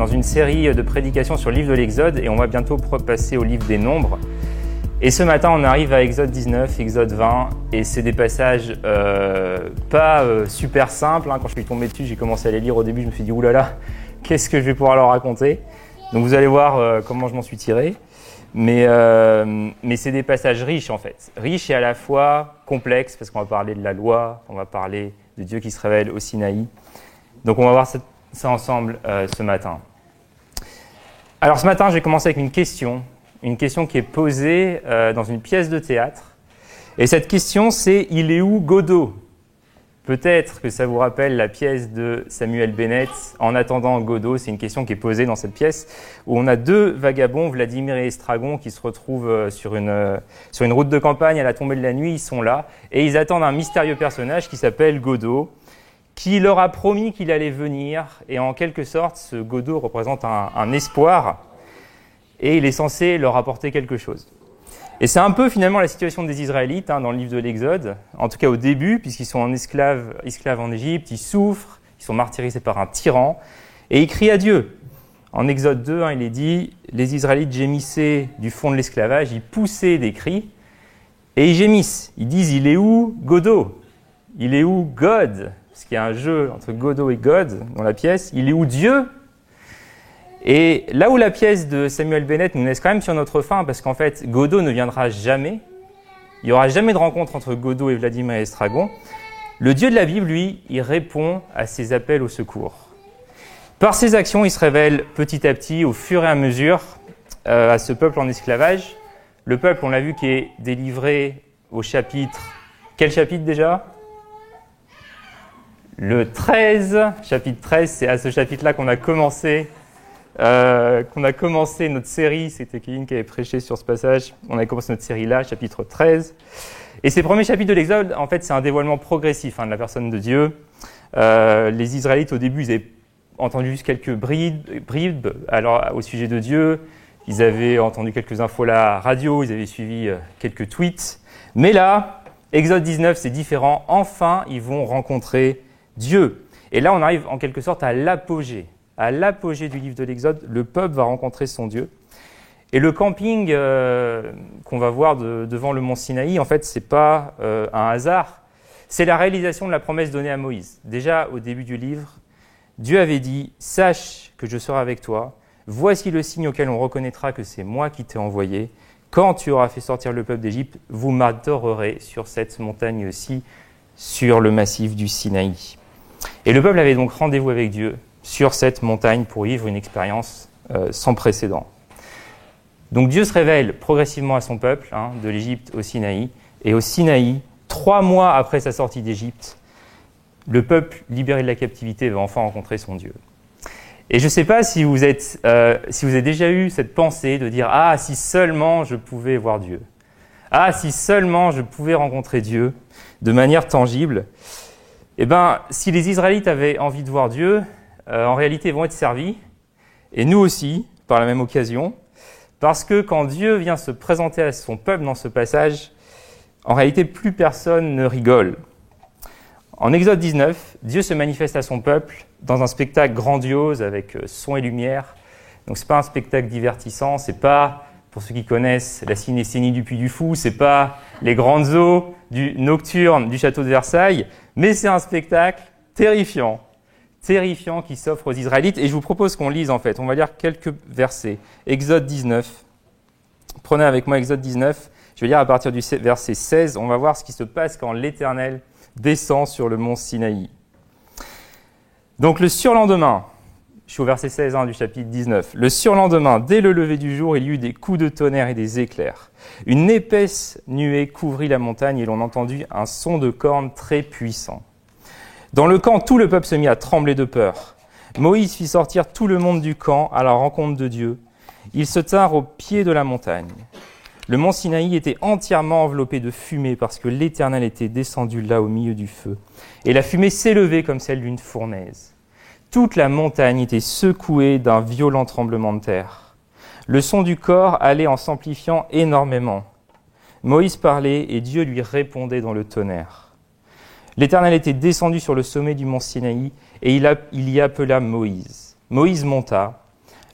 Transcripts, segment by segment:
dans une série de prédications sur le livre de l'Exode et on va bientôt passer au livre des Nombres. Et ce matin, on arrive à Exode 19, Exode 20, et c'est des passages euh, pas euh, super simples. Hein. Quand je suis tombé dessus, j'ai commencé à les lire au début, je me suis dit, oulala, qu'est-ce que je vais pouvoir leur raconter? Donc vous allez voir euh, comment je m'en suis tiré. Mais, mais c'est des passages riches en fait. Riches et à la fois complexes, parce qu'on va parler de la loi, on va parler de Dieu qui se révèle au Sinaï. Donc on va voir ça, ça ensemble ce matin. Alors ce matin, je vais commencer avec une question une question qui est posée euh, dans une pièce de théâtre. Et cette question, c'est Il est où Godot? Peut-être que ça vous rappelle la pièce de Samuel Bennett, En attendant Godot. C'est une question qui est posée dans cette pièce, où on a deux vagabonds, Vladimir et Estragon, qui se retrouvent euh, sur une, euh, sur une route de campagne à la tombée de la nuit. Ils sont là, et ils attendent un mystérieux personnage qui s'appelle Godot, qui leur a promis qu'il allait venir. Et en quelque sorte, ce Godot représente un, espoir et il est censé leur apporter quelque chose. Et c'est un peu finalement la situation des Israélites hein, dans le livre de l'Exode, en tout cas au début, puisqu'ils sont en esclaves, esclaves en Égypte, ils souffrent, ils sont martyrisés par un tyran, et ils crient à Dieu. En Exode 2, hein, il est dit, les Israélites gémissaient du fond de l'esclavage, ils poussaient des cris, et ils gémissent. Ils disent, il est où Godot? Il est où God Parce qu'il y a un jeu entre Godot et God dans la pièce. Il est où Dieu? Et là où la pièce de Samuel Bennett nous laisse quand même sur notre fin, parce qu'en fait, Godot ne viendra jamais, il n'y aura jamais de rencontre entre Godot et Vladimir Estragon, le Dieu de la Bible, lui, il répond à ses appels au secours. Par ses actions, il se révèle petit à petit, au fur et à mesure, euh, à ce peuple en esclavage. Le peuple, on l'a vu, qui est délivré au chapitre. Quel chapitre déjà? Le 13, chapitre 13, c'est à ce chapitre-là qu'on a commencé euh, qu'on a commencé notre série, c'était Kevin qui avait prêché sur ce passage, on a commencé notre série là, chapitre 13. Et ces premiers chapitres de l'Exode, en fait, c'est un dévoilement progressif hein, de la personne de Dieu. Euh, les Israélites, au début, ils avaient entendu juste quelques bribes, alors, au sujet de Dieu. Ils avaient entendu quelques infos à la radio, ils avaient suivi euh, quelques tweets. Mais là, Exode 19, c'est différent. Enfin, ils vont rencontrer Dieu. Et là, on arrive en quelque sorte à l'apogée à l'apogée du livre de l'Exode, le peuple va rencontrer son Dieu. Et le camping euh, qu'on va voir devant le mont Sinaï, en fait, c'est pas euh, un hasard. C'est la réalisation de la promesse donnée à Moïse. Déjà au début du livre, Dieu avait dit Sache que je serai avec toi. Voici le signe auquel on reconnaîtra que c'est moi qui t'ai envoyé. Quand tu auras fait sortir le peuple d'Égypte, vous m'adorerez sur cette montagne-ci, sur le massif du Sinaï. Et le peuple avait donc rendez-vous avec Dieu sur cette montagne pour vivre une expérience euh, sans précédent. Donc Dieu se révèle progressivement à son peuple, hein, de l'Égypte au Sinaï, et au Sinaï, trois mois après sa sortie d'Égypte, le peuple libéré de la captivité va enfin rencontrer son Dieu. Et je ne sais pas si vous, êtes, euh, si vous avez déjà eu cette pensée de dire Ah, si seulement je pouvais voir Dieu. Ah, si seulement je pouvais rencontrer Dieu de manière tangible. Eh bien, si les Israélites avaient envie de voir Dieu, euh, en réalité vont être servis, et nous aussi, par la même occasion, parce que quand Dieu vient se présenter à son peuple dans ce passage, en réalité, plus personne ne rigole. En Exode 19, Dieu se manifeste à son peuple dans un spectacle grandiose avec euh, son et lumière. Donc c'est pas un spectacle divertissant, c'est pas pour ceux qui connaissent la cinécénie du Puy du Fou, c'est pas les grandes eaux du nocturne du château de Versailles, mais c'est un spectacle terrifiant, terrifiant qui s'offre aux Israélites. Et je vous propose qu'on lise en fait. On va lire quelques versets. Exode 19. Prenez avec moi Exode 19. Je vais lire à partir du verset 16. On va voir ce qui se passe quand l'Éternel descend sur le mont Sinaï. Donc le surlendemain, je suis au verset 16 hein, du chapitre 19. Le surlendemain, dès le lever du jour, il y eut des coups de tonnerre et des éclairs. Une épaisse nuée couvrit la montagne et l'on entendit un son de cornes très puissant. Dans le camp, tout le peuple se mit à trembler de peur. Moïse fit sortir tout le monde du camp à la rencontre de Dieu. Ils se tinrent au pied de la montagne. Le mont Sinaï était entièrement enveloppé de fumée parce que l'Éternel était descendu là au milieu du feu. Et la fumée s'élevait comme celle d'une fournaise. Toute la montagne était secouée d'un violent tremblement de terre. Le son du corps allait en s'amplifiant énormément. Moïse parlait et Dieu lui répondait dans le tonnerre. L'Éternel était descendu sur le sommet du mont Sinaï et il, y appela Moïse. Moïse monta,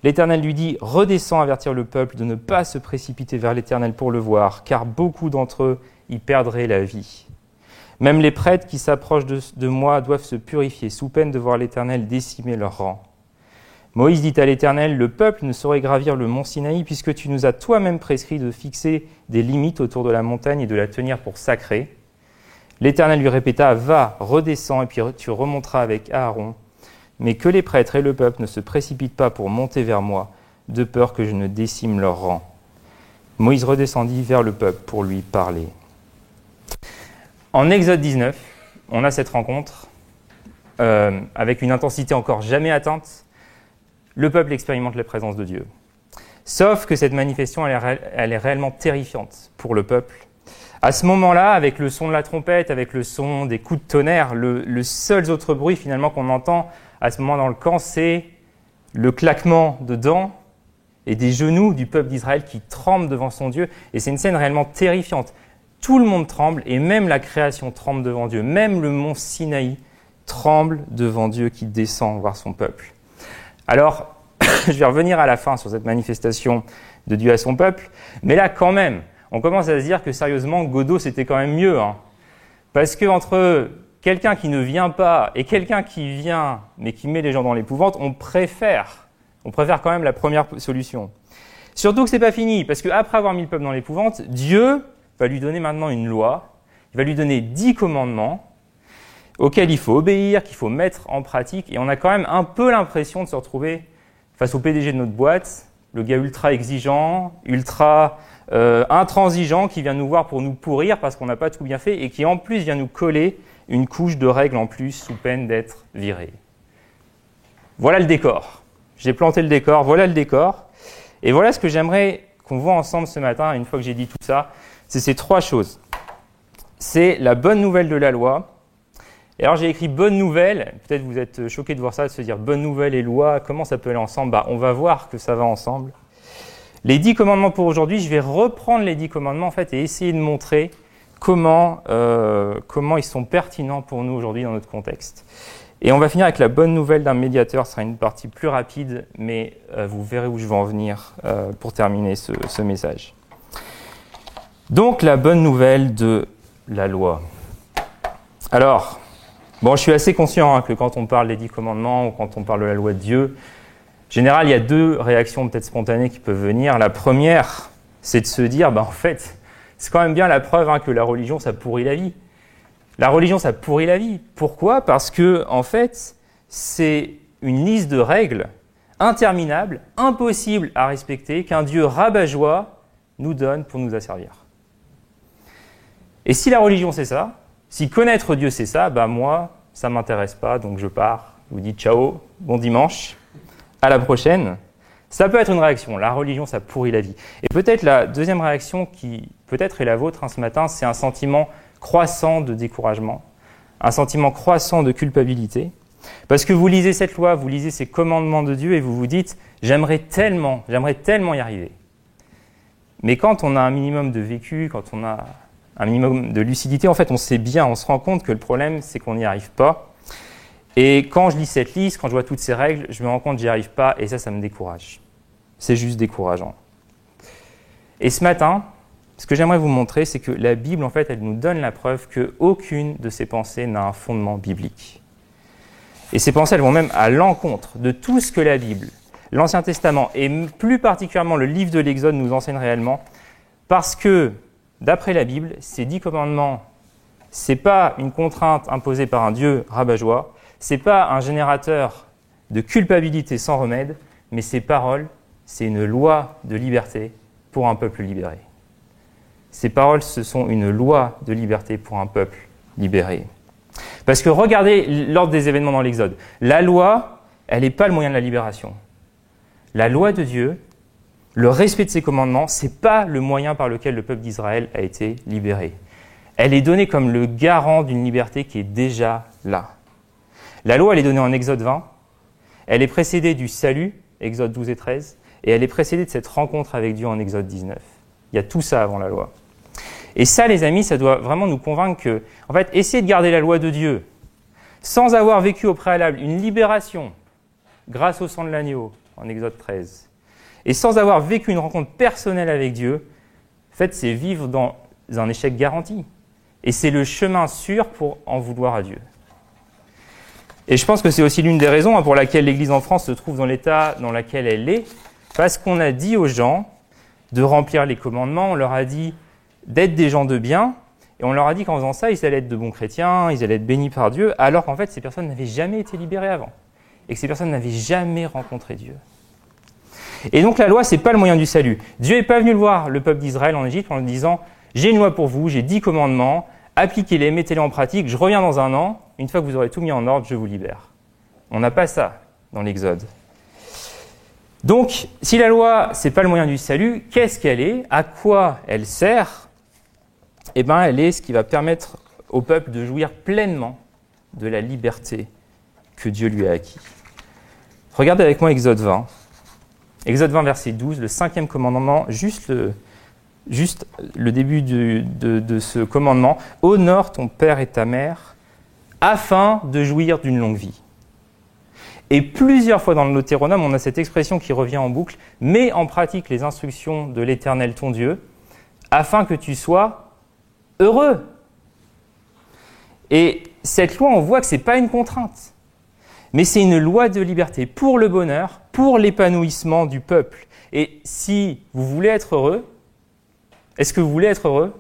L'Éternel lui dit, redescends avertir le peuple de ne pas se précipiter vers l'Éternel pour le voir, car beaucoup d'entre eux y perdraient la vie. Même les prêtres qui s'approchent de, moi doivent se purifier, sous peine de voir l'Éternel décimer leur rang. Moïse dit à l'Éternel, le peuple ne saurait gravir le mont Sinaï, puisque tu nous as toi-même prescrit de fixer des limites autour de la montagne et de la tenir pour sacrée. L'Éternel lui répéta, va, redescends, et puis tu remonteras avec Aaron mais que les prêtres et le peuple ne se précipitent pas pour monter vers moi, de peur que je ne décime leur rang. Moïse redescendit vers le peuple pour lui parler. En Exode 19, on a cette rencontre euh, avec une intensité encore jamais atteinte. Le peuple expérimente la présence de Dieu. Sauf que cette manifestation, elle est, réellement terrifiante pour le peuple. À ce moment-là, avec le son de la trompette, avec le son des coups de tonnerre, le, le seul autre bruit finalement qu'on entend, à ce moment dans le camp, c'est le claquement de dents et des genoux du peuple d'Israël qui tremblent devant son Dieu. Et c'est une scène réellement terrifiante. Tout le monde tremble et même la création tremble devant Dieu. Même le mont Sinaï tremble devant Dieu qui descend voir son peuple. Alors, je vais revenir à la fin sur cette manifestation de Dieu à son peuple. Mais là, quand même, on commence à se dire que sérieusement, Godot, c'était quand même mieux. Hein. Parce que entre quelqu'un qui ne vient pas et quelqu'un qui vient mais qui met les gens dans l'épouvante, on préfère, on préfère quand même la première solution. Surtout que c'est pas fini, parce qu'après avoir mis le peuple dans l'épouvante, Dieu va lui donner maintenant une loi, il va lui donner dix commandements auxquels il faut obéir, qu'il faut mettre en pratique, et on a quand même un peu l'impression de se retrouver face au PDG de notre boîte, le gars ultra exigeant, ultra euh, intransigeant, qui vient nous voir pour nous pourrir parce qu'on n'a pas tout bien fait, et qui en plus vient nous coller une couche de règles en plus sous peine d'être viré. Voilà le décor. J'ai planté le décor, voilà le décor. Et voilà ce que j'aimerais qu'on voit ensemble ce matin, une fois que j'ai dit tout ça, c'est ces trois choses. C'est la bonne nouvelle de la loi. Et alors j'ai écrit bonne nouvelle, peut-être vous êtes choqué de voir ça, de se dire bonne nouvelle et loi, comment ça peut aller ensemble? Bah, On va voir que ça va ensemble. Les dix commandements pour aujourd'hui, je vais reprendre les dix commandements en fait et essayer de montrer comment, euh, comment ils sont pertinents pour nous aujourd'hui dans notre contexte. Et on va finir avec la bonne nouvelle d'un médiateur. Ce sera une partie plus rapide, mais euh, vous verrez où je vais en venir euh, pour terminer ce, ce, message. Donc la bonne nouvelle de la loi. Alors, bon, je suis assez conscient hein, que quand on parle des dix commandements ou quand on parle de la loi de Dieu, en général, il y a deux réactions peut-être spontanées qui peuvent venir. La première, c'est de se dire, bah, en fait, c'est quand même bien la preuve hein, que la religion, ça pourrit la vie. La religion, ça pourrit la vie. Pourquoi? Parce que, en fait, c'est une liste de règles interminables, impossibles à respecter, qu'un Dieu rabat-joie nous donne pour nous asservir. Et si la religion, c'est ça, si connaître Dieu, c'est ça, bah moi, ça m'intéresse pas, donc je pars. Vous dis ciao, bon dimanche, à la prochaine. Ça peut être une réaction. La religion, ça pourrit la vie. Et peut-être la deuxième réaction qui peut-être est la vôtre hein, ce matin, c'est un sentiment croissant de découragement, un sentiment croissant de culpabilité. Parce que vous lisez cette loi, vous lisez ces commandements de Dieu et vous vous dites, j'aimerais tellement, j'aimerais tellement y arriver. Mais quand on a un minimum de vécu, quand on a un minimum de lucidité, en fait, on sait bien, on se rend compte que le problème, c'est qu'on n'y arrive pas. Et quand je lis cette liste, quand je vois toutes ces règles, je me rends compte que j'y arrive pas et ça, ça me décourage. C'est juste décourageant. Et ce matin, ce que j'aimerais vous montrer, c'est que la Bible, en fait, elle nous donne la preuve qu'aucune de ces pensées n'a un fondement biblique. Et ces pensées, elles vont même à l'encontre de tout ce que la Bible, l'Ancien Testament et plus particulièrement le livre de l'Exode nous enseignent réellement, parce que, d'après la Bible, ces dix commandements, c'est pas une contrainte imposée par un Dieu rabat-joie, c'est pas un générateur de culpabilité sans remède, mais ces paroles, c'est une loi de liberté pour un peuple libéré. Ces paroles, ce sont une loi de liberté pour un peuple libéré. Parce que regardez l'ordre des événements dans l'Exode. La loi, elle n'est pas le moyen de la libération. La loi de Dieu, le respect de ses commandements, ce n'est pas le moyen par lequel le peuple d'Israël a été libéré. Elle est donnée comme le garant d'une liberté qui est déjà là. La loi, elle est donnée en Exode 20. Elle est précédée du salut, Exode 12 et 13, et elle est précédée de cette rencontre avec Dieu en Exode 19. Il y a tout ça avant la loi. Et ça, les amis, ça doit vraiment nous convaincre que, en fait, essayer de garder la loi de Dieu sans avoir vécu au préalable une libération grâce au sang de l'agneau, en Exode 13. Et sans avoir vécu une rencontre personnelle avec Dieu, en fait, c'est vivre dans un échec garanti. Et c'est le chemin sûr pour en vouloir à Dieu. Et je pense que c'est aussi l'une des raisons hein, pour laquelle l'Église en France se trouve dans l'état dans lequel elle est, parce qu'on a dit aux gens de remplir les commandements, on leur a dit d'être des gens de bien, et on leur a dit qu'en faisant ça, ils allaient être de bons chrétiens, ils allaient être bénis par Dieu, alors qu'en fait, ces personnes n'avaient jamais été libérées avant, et que ces personnes n'avaient jamais rencontré Dieu. Et donc la loi, c'est pas le moyen du salut. Dieu n'est pas venu le voir, le peuple d'Israël en Égypte, en lui disant, j'ai une loi pour vous, j'ai dix commandements, appliquez-les, mettez-les en pratique, je reviens dans un an, une fois que vous aurez tout mis en ordre, je vous libère. On n'a pas ça dans l'Exode. Donc, si la loi, c'est pas le moyen du salut, qu'est-ce qu'elle est? À quoi elle sert? Eh bien, elle est ce qui va permettre au peuple de jouir pleinement de la liberté que Dieu lui a acquis. Regardez avec moi Exode 20. Exode 20, verset 12, le cinquième commandement, juste le, début de, de, ce commandement, honore ton père et ta mère afin de jouir d'une longue vie. Et plusieurs fois dans le Deutéronome, on a cette expression qui revient en boucle, mets en pratique les instructions de l'Éternel ton Dieu, afin que tu sois heureux. Et cette loi, on voit que ce n'est pas une contrainte, mais c'est une loi de liberté pour le bonheur, pour l'épanouissement du peuple. Et si vous voulez être heureux, est-ce que vous voulez être heureux?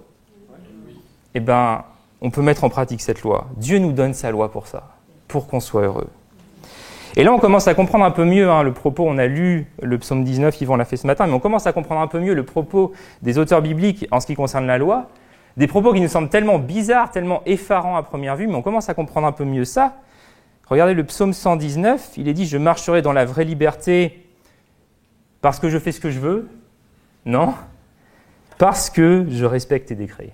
Eh bien, on peut mettre en pratique cette loi. Dieu nous donne sa loi pour ça, pour qu'on soit heureux. Et là, on commence à comprendre un peu mieux hein, le propos. On a lu le psaume 19, Yvan l'a fait ce matin, mais on commence à comprendre un peu mieux le propos des auteurs bibliques en ce qui concerne la loi. Des propos qui nous semblent tellement bizarres, tellement effarants à première vue, mais on commence à comprendre un peu mieux ça. Regardez le psaume 119, il est dit Je marcherai dans la vraie liberté parce que je fais ce que je veux. Non, parce que je respecte tes décrets.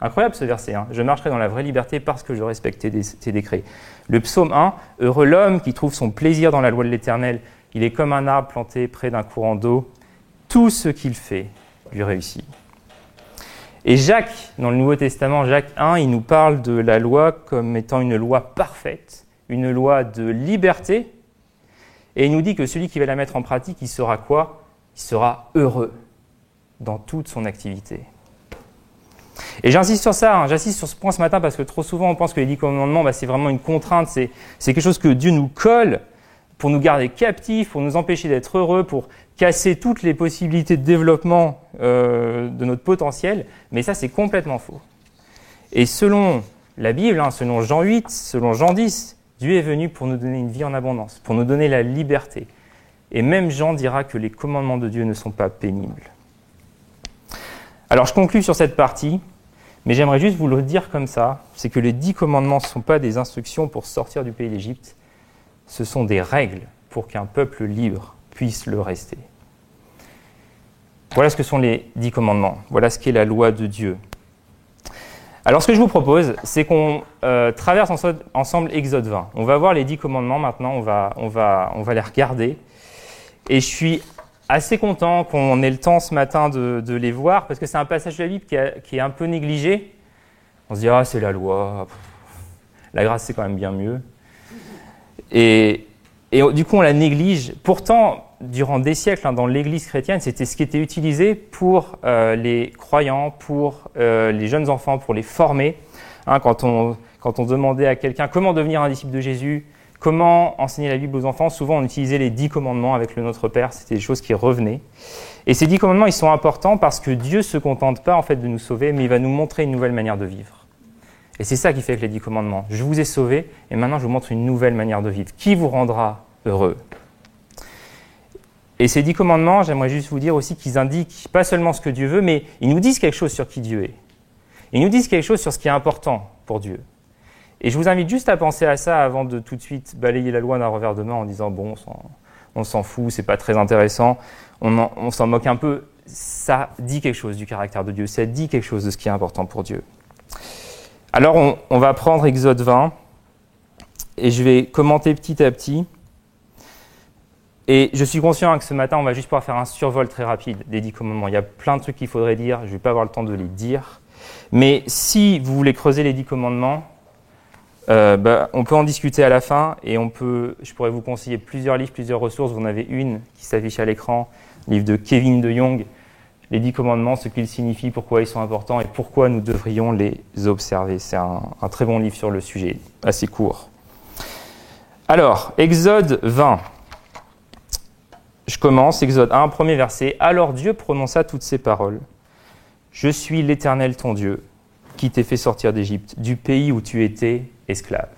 Incroyable ce verset. Hein. je marcherai dans la vraie liberté parce que je respecte tes, décrets. Le psaume 1, Heureux l'homme qui trouve son plaisir dans la loi de l'Éternel. Il est comme un arbre planté près d'un courant d'eau. Tout ce qu'il fait lui réussit. Et Jacques, dans le Nouveau Testament, Jacques 1, il nous parle de la loi comme étant une loi parfaite, une loi de liberté. Et il nous dit que celui qui va la mettre en pratique, il sera quoi? Il sera heureux dans toute son activité. Et j'insiste sur ça, hein, j'insiste sur ce point ce matin parce que trop souvent on pense que les dix commandements, bah, c'est vraiment une contrainte, c'est, quelque chose que Dieu nous colle pour nous garder captifs, pour nous empêcher d'être heureux, pour casser toutes les possibilités de développement euh, de notre potentiel, mais ça c'est complètement faux. Et selon la Bible, hein, selon Jean 8, selon Jean 10, Dieu est venu pour nous donner une vie en abondance, pour nous donner la liberté. Et même Jean dira que les commandements de Dieu ne sont pas pénibles. Alors je conclus sur cette partie, mais j'aimerais juste vous le dire comme ça, c'est que les dix commandements ne sont pas des instructions pour sortir du pays d'Égypte, ce sont des règles pour qu'un peuple libre puisse le rester. Voilà ce que sont les dix commandements, voilà ce qu'est la loi de Dieu. Alors ce que je vous propose, c'est qu'on euh, traverse ensemble Exode 20. On va voir les dix commandements maintenant, on va, on va, on va les regarder. Et je suis assez content qu'on ait le temps ce matin de, les voir, parce que c'est un passage de la Bible qui, est un peu négligé. On se dit, ah, c'est la loi, la grâce, c'est quand même bien mieux. Et, du coup, on la néglige. Pourtant, durant des siècles, hein, dans l'Église chrétienne, c'était ce qui était utilisé pour euh, les croyants, pour euh, les jeunes enfants, pour les former. Hein, quand, on, demandait à quelqu'un comment devenir un disciple de Jésus, Comment enseigner la Bible aux enfants Souvent, on utilisait les dix commandements avec le Notre Père. C'était des choses qui revenaient. Et ces dix commandements, ils sont importants parce que Dieu se contente pas en fait de nous sauver, mais il va nous montrer une nouvelle manière de vivre. Et c'est ça qui fait avec les dix commandements. Je vous ai sauvé, et maintenant je vous montre une nouvelle manière de vivre qui vous rendra heureux? Et ces dix commandements, j'aimerais juste vous dire aussi qu'ils indiquent pas seulement ce que Dieu veut, mais ils nous disent quelque chose sur qui Dieu est. Ils nous disent quelque chose sur ce qui est important pour Dieu. Et je vous invite juste à penser à ça avant de tout de suite balayer la loi d'un revers de main en disant bon, on s'en fout, c'est pas très intéressant, on, s'en moque un peu. Ça dit quelque chose du caractère de Dieu, ça dit quelque chose de ce qui est important pour Dieu. Alors on, on va prendre Exode 20 et je vais commenter petit à petit. Et je suis conscient que ce matin, on va juste pouvoir faire un survol très rapide des dix commandements. Il y a plein de trucs qu'il faudrait dire, je ne vais pas avoir le temps de les dire. Mais si vous voulez creuser les dix commandements, euh, bah, on peut en discuter à la fin et on peut, je pourrais vous conseiller plusieurs livres, plusieurs ressources. Vous en avez une qui s'affiche à l'écran, livre de Kevin de Jong, Les Dix Commandements, ce qu'ils signifient, pourquoi ils sont importants et pourquoi nous devrions les observer. C'est un, un très bon livre sur le sujet, assez court. Alors, Exode 20. Je commence, Exode 1, premier verset. Alors Dieu prononça toutes ces paroles. Je suis l'Éternel ton Dieu, qui t'ai fait sortir d'Égypte, du pays où tu étais esclave.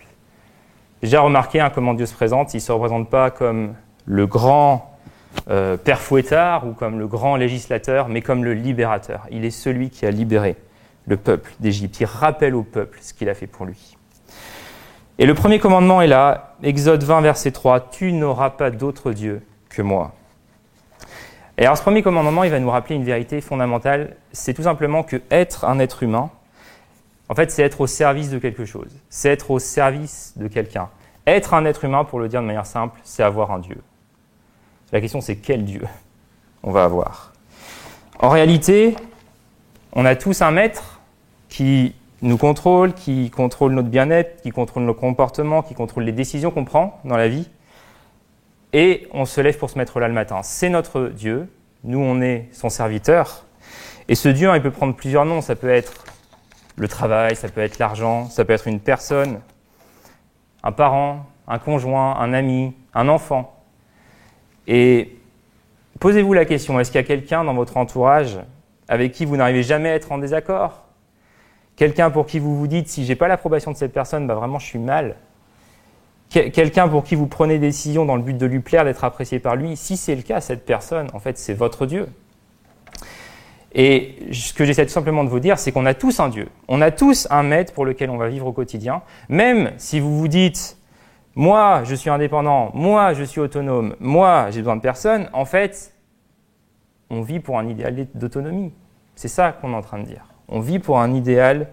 Déjà remarqué hein, comment Dieu se présente. Il ne se représente pas comme le grand euh, père fouettard ou comme le grand législateur, mais comme le libérateur. Il est celui qui a libéré le peuple d'Égypte. Il rappelle au peuple ce qu'il a fait pour lui. Et le premier commandement est là, Exode 20, verset 3, Tu n'auras pas d'autre Dieu que moi. Et alors ce premier commandement, il va nous rappeler une vérité fondamentale, c'est tout simplement que être un être humain, en fait, c'est être au service de quelque chose. C'est être au service de quelqu'un. Être un être humain, pour le dire de manière simple, c'est avoir un Dieu. La question, c'est quel Dieu on va avoir? En réalité, on a tous un maître qui nous contrôle, qui contrôle notre bien-être, qui contrôle nos comportements, qui contrôle les décisions qu'on prend dans la vie. Et on se lève pour se mettre là le matin. C'est notre Dieu. Nous, on est son serviteur. Et ce Dieu, il peut prendre plusieurs noms. Ça peut être le travail, ça peut être l'argent, ça peut être une personne, un parent, un conjoint, un ami, un enfant. Et posez-vous la question, est-ce qu'il y a quelqu'un dans votre entourage avec qui vous n'arrivez jamais à être en désaccord? Quelqu'un pour qui vous vous dites, si j'ai pas l'approbation de cette personne, bah vraiment je suis mal. Quelqu'un pour qui vous prenez des décisions dans le but de lui plaire, d'être apprécié par lui. Si c'est le cas, cette personne, en fait, c'est votre Dieu. Et ce que j'essaie tout simplement de vous dire, c'est qu'on a tous un Dieu. On a tous un maître pour lequel on va vivre au quotidien. Même si vous vous dites, moi, je suis indépendant, moi, je suis autonome, moi, j'ai besoin de personne, en fait, on vit pour un idéal d'autonomie. C'est ça qu'on est en train de dire. On vit pour un idéal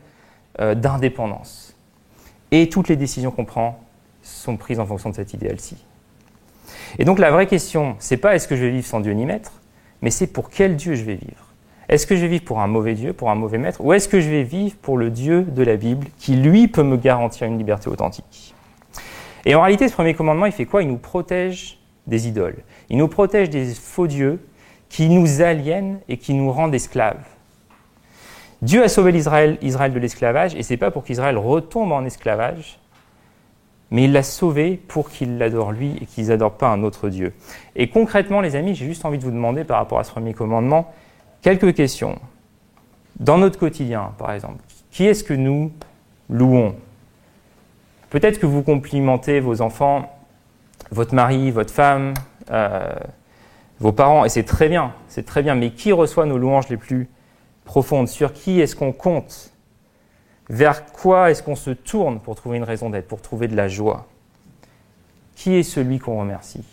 euh, d'indépendance. Et toutes les décisions qu'on prend sont prises en fonction de cet idéal-ci. Et donc la vraie question, c'est pas est-ce que je vais vivre sans Dieu ni maître, mais c'est pour quel Dieu je vais vivre. Est-ce que je vais vivre pour un mauvais Dieu, pour un mauvais maître, ou est-ce que je vais vivre pour le Dieu de la Bible qui, lui, peut me garantir une liberté authentique? Et en réalité, ce premier commandement, il fait quoi? Il nous protège des idoles. Il nous protège des faux dieux qui nous aliènent et qui nous rendent esclaves. Dieu a sauvé l'Israël, Israël de l'esclavage, et c'est pas pour qu'Israël retombe en esclavage, mais il l'a sauvé pour qu'il l'adore lui et qu'ils n'adorent pas un autre Dieu. Et concrètement, les amis, j'ai juste envie de vous demander par rapport à ce premier commandement, Quelques questions. Dans notre quotidien, par exemple, qui est-ce que nous louons? Peut-être que vous complimentez vos enfants, votre mari, votre femme, euh, vos parents, et c'est très bien, c'est très bien, mais qui reçoit nos louanges les plus profondes? Sur qui est-ce qu'on compte? Vers quoi est-ce qu'on se tourne pour trouver une raison d'être, pour trouver de la joie? Qui est celui qu'on remercie?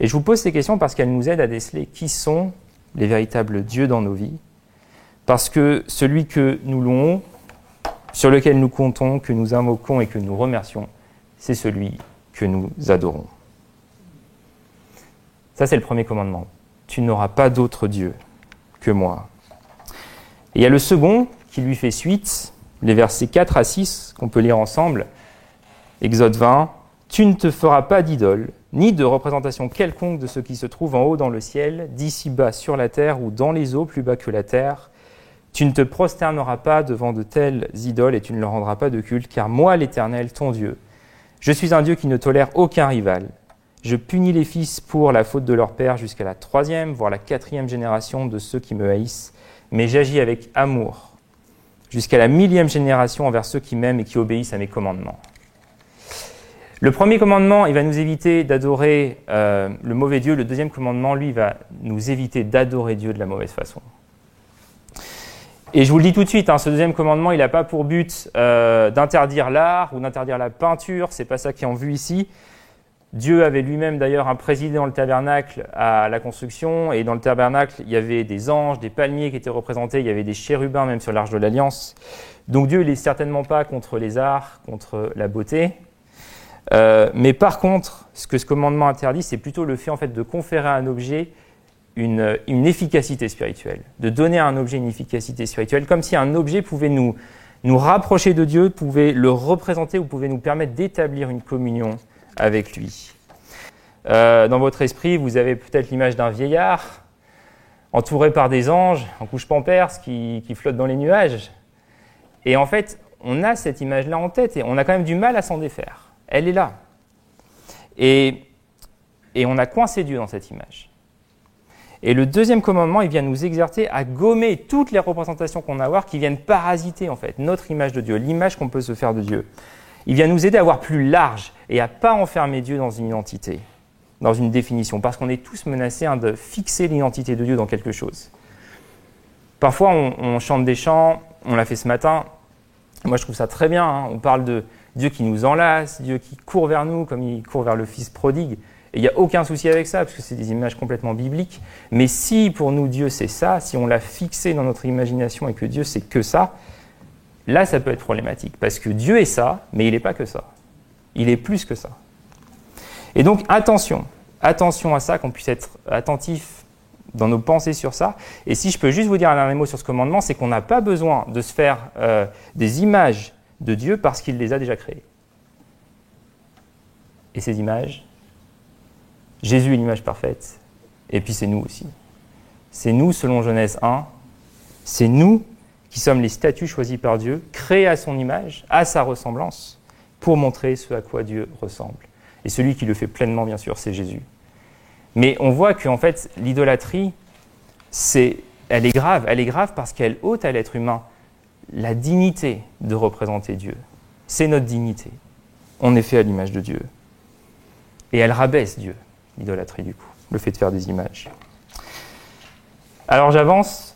Et je vous pose ces questions parce qu'elles nous aident à déceler qui sont les véritables dieux dans nos vies, parce que celui que nous louons, sur lequel nous comptons, que nous invoquons et que nous remercions, c'est celui que nous adorons. Ça, c'est le premier commandement. Tu n'auras pas d'autre Dieu que moi. Et il y a le second qui lui fait suite, les versets 4 à 6 qu'on peut lire ensemble. Exode 20, Tu ne te feras pas d'idole, ni de représentation quelconque de ce qui se trouve en haut dans le ciel, d'ici bas sur la terre ou dans les eaux plus bas que la terre. Tu ne te prosterneras pas devant de telles idoles et tu ne leur rendras pas de culte, car moi, l'Éternel, ton Dieu, je suis un Dieu qui ne tolère aucun rival. Je punis les fils pour la faute de leur père jusqu'à la troisième, voire la quatrième génération de ceux qui me haïssent, mais j'agis avec amour jusqu'à la millième génération envers ceux qui m'aiment et qui obéissent à mes commandements. Le premier commandement, il va nous éviter d'adorer euh, le mauvais Dieu. Le deuxième commandement, lui, va nous éviter d'adorer Dieu de la mauvaise façon. Et je vous le dis tout de suite, hein, ce deuxième commandement, il n'a pas pour but euh, d'interdire l'art ou d'interdire la peinture. C'est pas ça qui est en vue ici. Dieu avait lui-même d'ailleurs un président dans le tabernacle à la construction, et dans le tabernacle, il y avait des anges, des palmiers qui étaient représentés, il y avait des chérubins même sur l'arche de l'Alliance. Donc Dieu, il n'est certainement pas contre les arts, contre la beauté, euh, mais par contre, ce que ce commandement interdit, c'est plutôt le fait en fait de conférer à un objet une, une, efficacité spirituelle, de donner à un objet une efficacité spirituelle, comme si un objet pouvait nous, nous rapprocher de Dieu, pouvez le représenter, vous pouvez nous permettre d'établir une communion avec lui. Euh, dans votre esprit, vous avez peut-être l'image d'un vieillard entouré par des anges en couche pampers qui, qui flottent dans les nuages. Et en fait, on a cette image-là en tête et on a quand même du mal à s'en défaire. Elle est là. Et, et on a coincé Dieu dans cette image. Et le deuxième commandement, il vient nous exercer à gommer toutes les représentations qu'on a à avoir qui viennent parasiter en fait notre image de Dieu, l'image qu'on peut se faire de Dieu. Il vient nous aider à voir plus large et à pas enfermer Dieu dans une identité, dans une définition, parce qu'on est tous menacés hein, de fixer l'identité de Dieu dans quelque chose. Parfois, on, chante des chants, on l'a fait ce matin. Moi, je trouve ça très bien. Hein. On parle de Dieu qui nous enlace, Dieu qui court vers nous comme il court vers le Fils prodigue. Et il n'y a aucun souci avec ça, parce que c'est des images complètement bibliques. Mais si pour nous Dieu c'est ça, si on l'a fixé dans notre imagination et que Dieu c'est que ça, là ça peut être problématique. Parce que Dieu est ça, mais il n'est pas que ça. Il est plus que ça. Et donc attention, attention à ça, qu'on puisse être attentif dans nos pensées sur ça. Et si je peux juste vous dire un dernier mot sur ce commandement, c'est qu'on n'a pas besoin de se faire euh, des images de Dieu parce qu'il les a déjà créées. Et ces images, Jésus est l'image parfaite, et puis c'est nous aussi. C'est nous, selon Genèse 1, c'est nous qui sommes les statues choisis par Dieu, créés à son image, à sa ressemblance, pour montrer ce à quoi Dieu ressemble. Et celui qui le fait pleinement, bien sûr, c'est Jésus. Mais on voit qu'en fait, l'idolâtrie, c'est, elle est grave. Elle est grave parce qu'elle ôte à l'être humain la dignité de représenter Dieu. C'est notre dignité. On est fait à l'image de Dieu. Et elle rabaisse Dieu l'idolâtrie du coup, le fait de faire des images. Alors j'avance.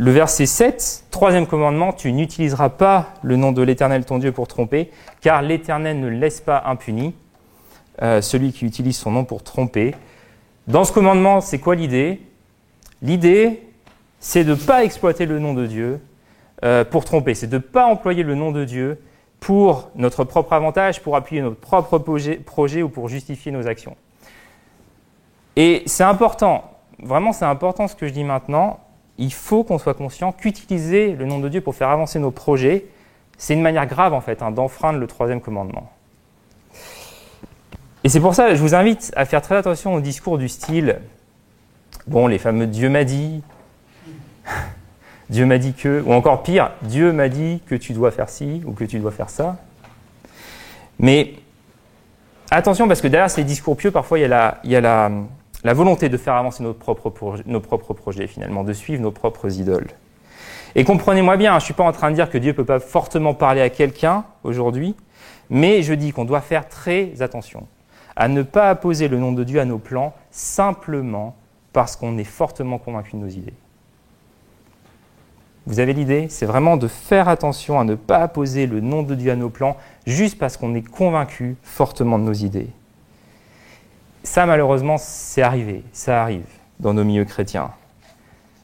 Le verset 7, troisième commandement, tu n'utiliseras pas le nom de l'Éternel ton Dieu pour tromper, car l'Éternel ne laisse pas impuni euh, celui qui utilise son nom pour tromper. Dans ce commandement, c'est quoi l'idée? L'idée, c'est de ne pas exploiter le nom de Dieu euh, pour tromper, c'est de ne pas employer le nom de Dieu pour notre propre avantage, pour appuyer notre propre projet ou pour justifier nos actions. Et c'est important, vraiment c'est important ce que je dis maintenant, il faut qu'on soit conscient qu'utiliser le nom de Dieu pour faire avancer nos projets, c'est une manière grave en fait hein, d'enfreindre le troisième commandement. Et c'est pour ça que je vous invite à faire très attention au discours du style, bon, les fameux Dieu m'a dit, Dieu m'a dit que, ou encore pire, Dieu m'a dit que tu dois faire ci ou que tu dois faire ça. Mais attention parce que derrière ces discours pieux, parfois il y a la, la volonté de faire avancer nos propres, projets finalement, de suivre nos propres idoles. Et comprenez-moi bien, je ne suis pas en train de dire que Dieu ne peut pas fortement parler à quelqu'un aujourd'hui, mais je dis qu'on doit faire très attention à ne pas apposer le nom de Dieu à nos plans simplement parce qu'on est fortement convaincu de nos idées. Vous avez l'idée? C'est vraiment de faire attention à ne pas apposer le nom de Dieu à nos plans juste parce qu'on est convaincu fortement de nos idées. Ça, malheureusement, c'est arrivé, ça arrive dans nos milieux chrétiens.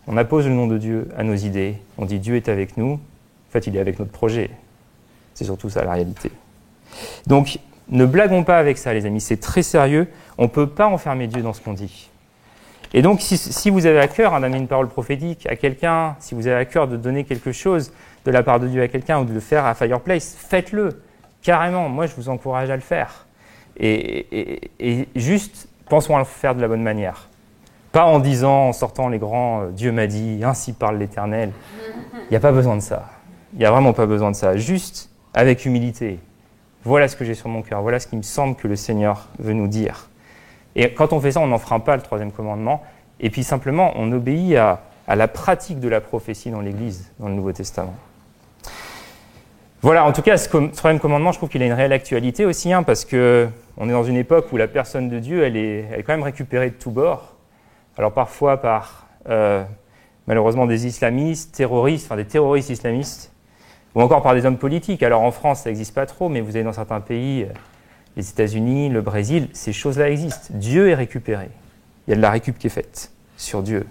On appose le nom de Dieu à nos idées, on dit Dieu est avec nous, en fait, il est avec notre projet. C'est surtout ça la réalité. Donc, ne blaguons pas avec ça, les amis, c'est très sérieux. On ne peut pas enfermer Dieu dans ce qu'on dit. Et donc, si, vous avez à cœur d'amener une parole prophétique à quelqu'un, si vous avez à cœur de donner quelque chose de la part de Dieu à quelqu'un ou de le faire à Fireplace, faites-le, carrément. Moi, je vous encourage à le faire. Et, juste, pensons à le faire de la bonne manière. Pas en disant, en sortant les grands euh, Dieu m'a dit, ainsi parle l'Éternel. Il n'y a pas besoin de ça. Il n'y a vraiment pas besoin de ça. Juste avec humilité. Voilà ce que j'ai sur mon cœur. Voilà ce qui me semble que le Seigneur veut nous dire. Et quand on fait ça, on n'enfreint pas le troisième commandement. Et puis simplement, on obéit à, à la pratique de la prophétie dans l'Église, dans le Nouveau Testament. Voilà, en tout cas, ce troisième commandement, je trouve qu'il a une réelle actualité aussi, hein, parce que on est dans une époque où la personne de Dieu, elle est, elle est quand même récupérée de tous bords. Alors parfois par euh, malheureusement des islamistes, terroristes, enfin des terroristes islamistes, ou encore par des hommes politiques. Alors en France, ça n'existe pas trop, mais vous avez dans certains pays, euh, les États-Unis, le Brésil, ces choses-là existent. Dieu est récupéré. Il y a de la récup qui est faite sur Dieu.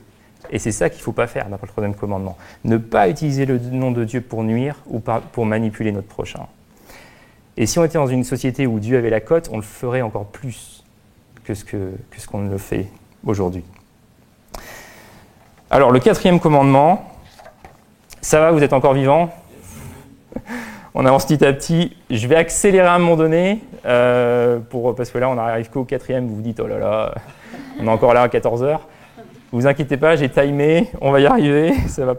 Et c'est ça qu'il ne faut pas faire d'après le troisième commandement. Ne pas utiliser le nom de Dieu pour nuire ou pour manipuler notre prochain. Et si on était dans une société où Dieu avait la cote, on le ferait encore plus que ce qu'on que ce le fait aujourd'hui. Alors, le quatrième commandement, ça va, vous êtes encore vivant? On avance petit à petit. Je vais accélérer à un moment donné, euh, parce que là, on n'arrive qu'au quatrième. Vous vous dites, oh là là, on est encore là à 14 heures. Vous inquiétez pas, j'ai timé, on va y arriver. Ça va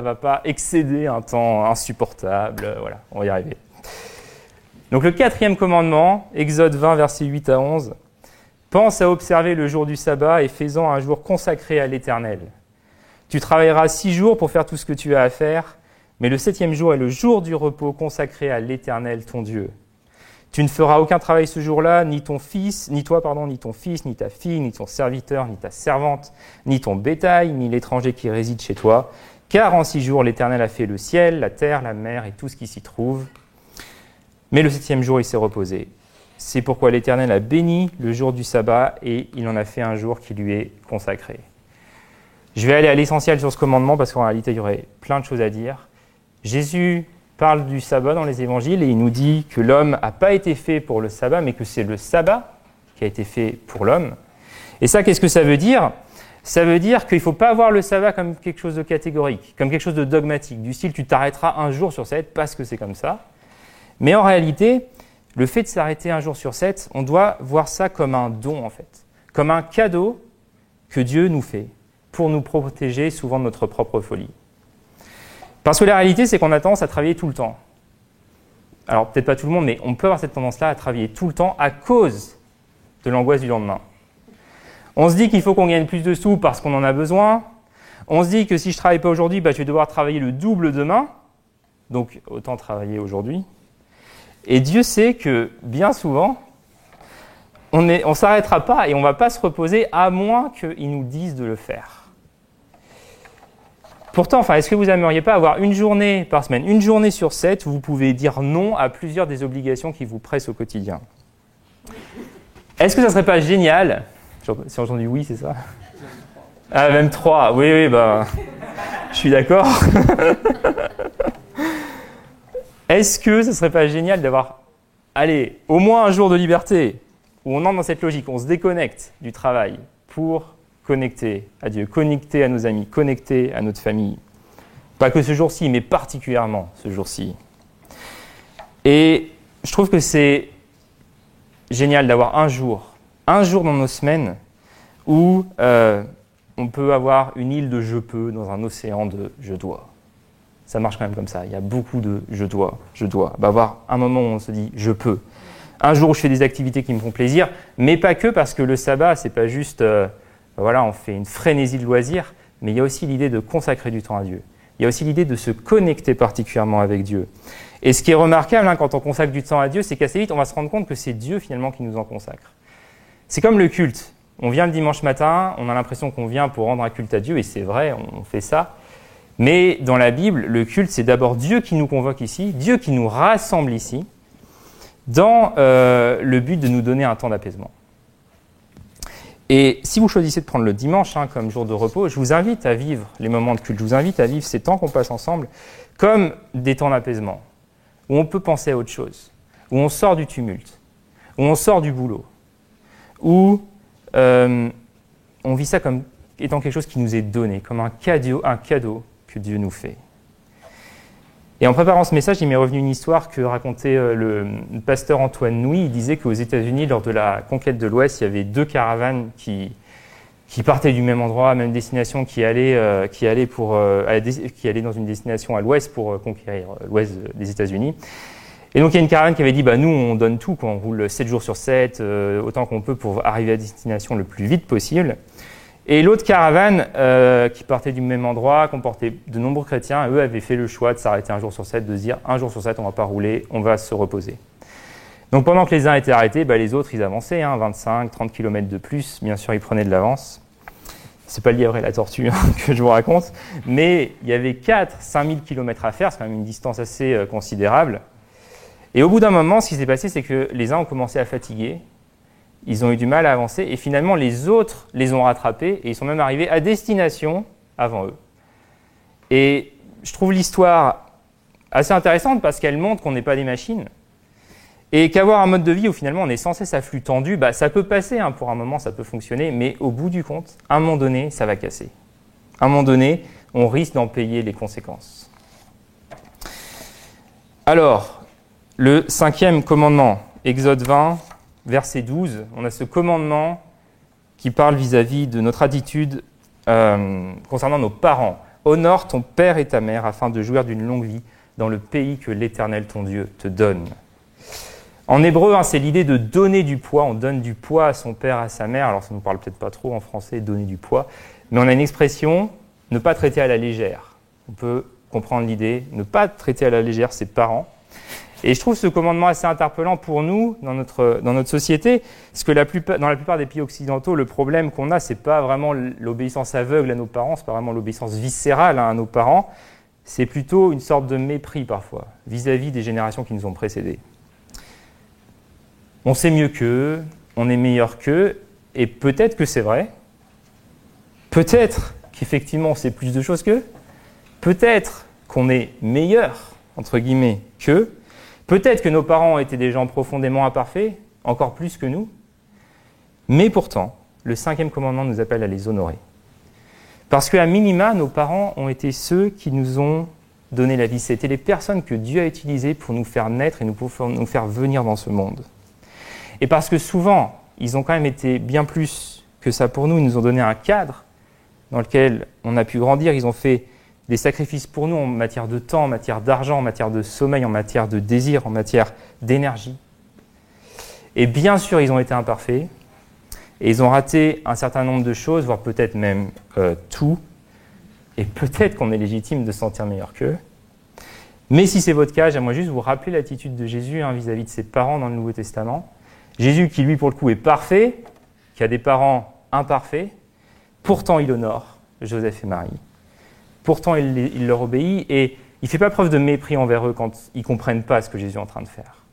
va pas excéder un temps insupportable. Voilà, on va y arriver. Donc le quatrième commandement, Exode 20, versets 8 à 11. Pense à observer le jour du sabbat et fais-en un jour consacré à l'Éternel. Tu travailleras six jours pour faire tout ce que tu as à faire, mais le septième jour est le jour du repos consacré à l'Éternel ton Dieu. Tu ne feras aucun travail ce jour-là, ni ton fils, ni toi, pardon, ni ton fils, ni ta fille, ni ton serviteur, ni ta servante, ni ton bétail, ni l'étranger qui réside chez toi, car en six jours l'Éternel a fait le ciel, la terre, la mer et tout ce qui s'y trouve. Mais le septième jour il s'est reposé. C'est pourquoi l'Éternel a béni le jour du sabbat et il en a fait un jour qui lui est consacré. Je vais aller à l'essentiel sur ce commandement parce qu'en réalité il y aurait plein de choses à dire. Jésus parle du sabbat dans les évangiles et il nous dit que l'homme n'a pas été fait pour le sabbat, mais que c'est le sabbat qui a été fait pour l'homme. Et ça, qu'est-ce que ça veut dire? Ça veut dire qu'il ne faut pas voir le sabbat comme quelque chose de catégorique, comme quelque chose de dogmatique, du style tu t'arrêteras un jour sur sept parce que c'est comme ça. Mais en réalité, le fait de s'arrêter un jour sur sept, on doit voir ça comme un don en fait, comme un cadeau que Dieu nous fait pour nous protéger souvent de notre propre folie. Parce que la réalité, c'est qu'on a tendance à travailler tout le temps. Alors peut-être pas tout le monde, mais on peut avoir cette tendance-là à travailler tout le temps à cause de l'angoisse du lendemain. On se dit qu'il faut qu'on gagne plus de sous parce qu'on en a besoin. On se dit que si je travaille pas aujourd'hui, bah, je vais devoir travailler le double demain. Donc autant travailler aujourd'hui. Et Dieu sait que bien souvent, on ne s'arrêtera pas et on ne va pas se reposer à moins qu'il nous dise de le faire. Pourtant, est-ce que vous n'aimeriez pas avoir une journée par semaine, une journée sur sept, où vous pouvez dire non à plusieurs des obligations qui vous pressent au quotidien? Est-ce que ça ne serait pas génial? Si entendu oui, c'est ça? Ah, même trois. Oui, oui, bah, je suis d'accord. Est-ce que ne serait pas génial d'avoir, allez, au moins un jour de liberté? Où on entre dans cette logique, on se déconnecte du travail pour connecté à Dieu, connecté à nos amis, connecté à notre famille. Pas que ce jour-ci, mais particulièrement ce jour-ci. Et je trouve que c'est génial d'avoir un jour, un jour dans nos semaines où euh, on peut avoir une île de je peux dans un océan de je dois. Ça marche quand même comme ça. Il y a beaucoup de je dois, je dois. Bah, avoir un moment où on se dit je peux. Un jour où je fais des activités qui me font plaisir, mais pas que parce que le sabbat, c'est pas juste euh, voilà, on fait une frénésie de loisirs, mais il y a aussi l'idée de consacrer du temps à Dieu. Il y a aussi l'idée de se connecter particulièrement avec Dieu. Et ce qui est remarquable hein, quand on consacre du temps à Dieu, c'est qu'assez vite, on va se rendre compte que c'est Dieu finalement qui nous en consacre. C'est comme le culte. On vient le dimanche matin, on a l'impression qu'on vient pour rendre un culte à Dieu, et c'est vrai, on fait ça. Mais dans la Bible, le culte, c'est d'abord Dieu qui nous convoque ici, Dieu qui nous rassemble ici, dans euh, le but de nous donner un temps d'apaisement. Et si vous choisissez de prendre le dimanche hein, comme jour de repos, je vous invite à vivre les moments de culte, je vous invite à vivre ces temps qu'on passe ensemble comme des temps d'apaisement, où on peut penser à autre chose, où on sort du tumulte, où on sort du boulot, où euh, on vit ça comme étant quelque chose qui nous est donné, comme un cadeau, un cadeau que Dieu nous fait. Et en préparant ce message, il m'est revenu une histoire que racontait euh, le pasteur Antoine Nouy. Il disait qu'aux États-Unis, lors de la conquête de l'Ouest, il y avait deux caravanes qui, partaient du même endroit, même destination, qui allaient, euh, qui allaient, pour, euh, qui allaient dans une destination à l'Ouest pour conquérir l'Ouest des États-Unis. Et donc il y a une caravane qui avait dit, bah, nous on donne tout, quoi. on roule 7 jours sur 7, autant qu'on peut pour arriver à destination le plus vite possible. Et l'autre caravane, euh, qui partait du même endroit, comportait de nombreux chrétiens, eux avaient fait le choix de s'arrêter un jour sur sept, de se dire un jour sur sept, on ne va pas rouler, on va se reposer. Donc pendant que les uns étaient arrêtés, bah, les autres, ils avançaient, hein, 25, 30 km de plus, bien sûr, ils prenaient de l'avance. C'est pas le lièvre et la tortue hein, que je vous raconte, mais il y avait 4 5000 km à faire, c'est quand même une distance assez euh, considérable. Et au bout d'un moment, ce qui s'est passé, c'est que les uns ont commencé à fatiguer, ils ont eu du mal à avancer et finalement les autres les ont rattrapés et ils sont même arrivés à destination avant eux. Et je trouve l'histoire assez intéressante parce qu'elle montre qu'on n'est pas des machines et qu'avoir un mode de vie où finalement on est censé ça flux tendu, bah, ça peut passer, hein, pour un moment ça peut fonctionner, mais au bout du compte, à un moment donné, ça va casser. À un moment donné, on risque d'en payer les conséquences. Alors, le cinquième commandement, Exode 20, verset 12, on a ce commandement qui parle vis-à-vis de notre attitude euh, concernant nos parents. Honore ton père et ta mère afin de jouir d'une longue vie dans le pays que l'Éternel ton Dieu te donne. En hébreu, hein, c'est l'idée de donner du poids. On donne du poids à son père, à sa mère. Alors ça ne nous parle peut-être pas trop en français, donner du poids. Mais on a une expression, ne pas traiter à la légère. On peut comprendre l'idée, ne pas traiter à la légère ses parents. Et je trouve ce commandement assez interpellant pour nous dans notre, dans notre société, parce que dans la plupart des pays occidentaux, le problème qu'on a, c'est pas vraiment l'obéissance aveugle à nos parents, c'est pas vraiment l'obéissance viscérale hein, à nos parents, c'est plutôt une sorte de mépris parfois vis-à-vis -vis des générations qui nous ont précédés. On sait mieux qu'eux, on est meilleur qu'eux, et peut-être que c'est vrai, peut-être qu'effectivement on sait plus de choses qu'eux, peut-être qu'on est meilleur, entre guillemets, qu'eux, Peut-être que nos parents été des gens profondément imparfaits, encore plus que nous, mais pourtant, le cinquième commandement nous appelle à les honorer. Parce qu'à minima, nos parents ont été ceux qui nous ont donné la vie. C'était les personnes que Dieu a utilisées pour nous faire naître et nous, nous faire venir dans ce monde. Et parce que souvent, ils ont quand même été bien plus que ça pour nous. Ils nous ont donné un cadre dans lequel on a pu grandir. Ils ont fait des sacrifices pour nous en matière de temps, en matière d'argent, en matière de sommeil, en matière de désir, en matière d'énergie. Et bien sûr, ils ont été imparfaits, et ils ont raté un certain nombre de choses, voire peut-être même euh, tout, et peut-être qu'on est légitime de se sentir meilleur qu'eux. Mais si c'est votre cas, j'aimerais juste vous rappeler l'attitude de Jésus hein, vis-à-vis -vis de ses parents dans le Nouveau Testament. Jésus qui, lui, pour le coup, est parfait, qui a des parents imparfaits, pourtant il honore Joseph et Marie. Pourtant, il, leur obéit et il ne fait pas preuve de mépris envers eux quand ils ne comprennent pas ce que Jésus est en train de faire.